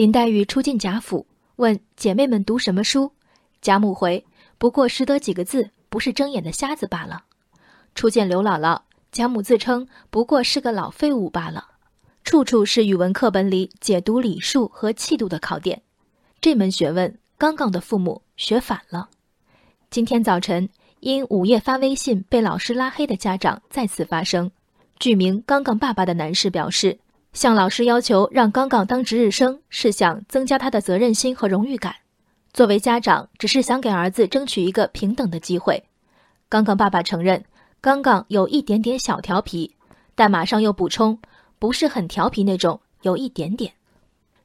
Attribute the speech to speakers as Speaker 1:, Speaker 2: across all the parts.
Speaker 1: 林黛玉初进贾府，问姐妹们读什么书，贾母回：“不过识得几个字，不是睁眼的瞎子罢了。”初见刘姥姥，贾母自称不过是个老废物罢了。处处是语文课本里解读礼数和气度的考点，这门学问，刚刚的父母学反了。今天早晨，因午夜发微信被老师拉黑的家长再次发声。据名刚刚爸爸的男士表示。向老师要求让刚刚当值日生，是想增加他的责任心和荣誉感。作为家长，只是想给儿子争取一个平等的机会。刚刚爸爸承认，刚刚有一点点小调皮，但马上又补充，不是很调皮那种，有一点点。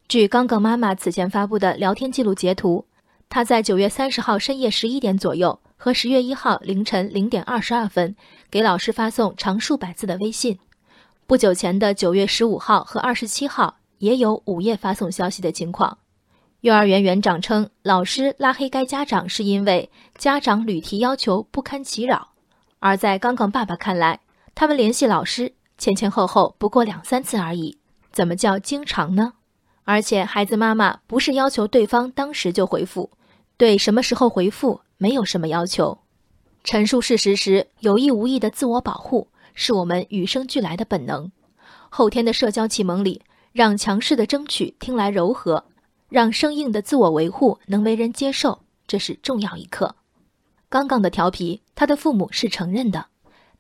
Speaker 1: 据刚刚妈妈此前发布的聊天记录截图，他在九月三十号深夜十一点左右和十月一号凌晨零点二十二分给老师发送长数百字的微信。不久前的九月十五号和二十七号也有午夜发送消息的情况。幼儿园园长称，老师拉黑该家长是因为家长屡提要求不堪其扰。而在刚刚爸爸看来，他们联系老师前前后后不过两三次而已，怎么叫经常呢？而且孩子妈妈不是要求对方当时就回复，对什么时候回复没有什么要求。陈述事实时有意无意的自我保护。是我们与生俱来的本能，后天的社交启蒙里，让强势的争取听来柔和，让生硬的自我维护能为人接受，这是重要一课。刚刚的调皮，他的父母是承认的，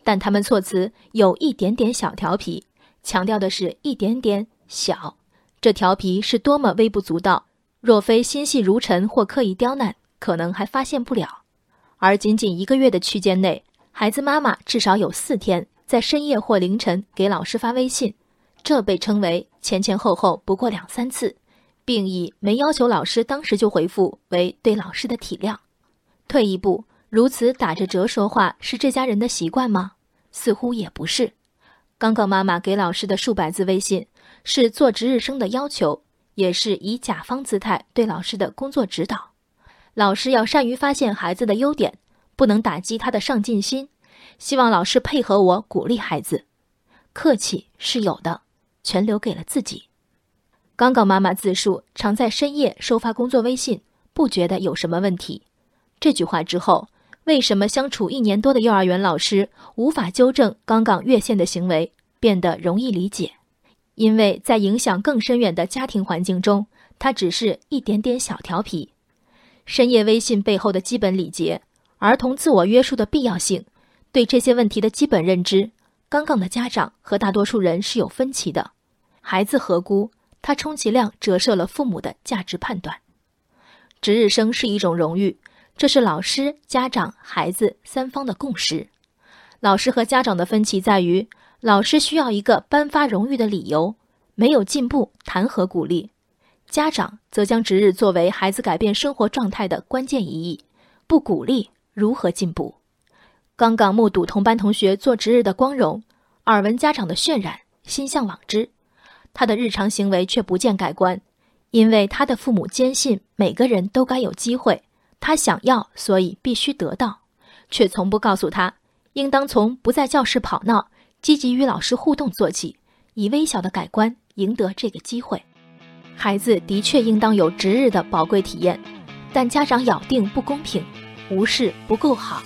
Speaker 1: 但他们措辞有一点点小调皮，强调的是一点点小，这调皮是多么微不足道，若非心细如尘或刻意刁难，可能还发现不了。而仅仅一个月的区间内，孩子妈妈至少有四天。在深夜或凌晨给老师发微信，这被称为前前后后不过两三次，并以没要求老师当时就回复为对老师的体谅。退一步，如此打着折说话是这家人的习惯吗？似乎也不是。刚刚妈妈给老师的数百字微信，是做值日生的要求，也是以甲方姿态对老师的工作指导。老师要善于发现孩子的优点，不能打击他的上进心。希望老师配合我鼓励孩子，客气是有的，全留给了自己。刚刚妈妈自述常在深夜收发工作微信，不觉得有什么问题。这句话之后，为什么相处一年多的幼儿园老师无法纠正刚刚越线的行为，变得容易理解？因为在影响更深远的家庭环境中，他只是一点点小调皮。深夜微信背后的基本礼节，儿童自我约束的必要性。对这些问题的基本认知，刚刚的家长和大多数人是有分歧的。孩子何辜？他充其量折射了父母的价值判断。值日生是一种荣誉，这是老师、家长、孩子三方的共识。老师和家长的分歧在于，老师需要一个颁发荣誉的理由，没有进步谈何鼓励？家长则将值日作为孩子改变生活状态的关键意义，不鼓励如何进步？刚刚目睹同班同学做值日的光荣，耳闻家长的渲染，心向往之。他的日常行为却不见改观，因为他的父母坚信每个人都该有机会，他想要，所以必须得到，却从不告诉他，应当从不在教室跑闹、积极与老师互动做起，以微小的改观赢得这个机会。孩子的确应当有值日的宝贵体验，但家长咬定不公平，无视不够好。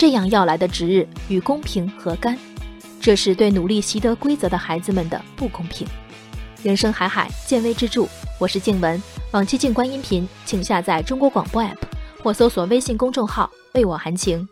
Speaker 1: 这样要来的值日与公平何干？这是对努力习得规则的孩子们的不公平。人生海海，见微知著。我是静文，往期静观音频，请下载中国广播 app 或搜索微信公众号“为我含情”。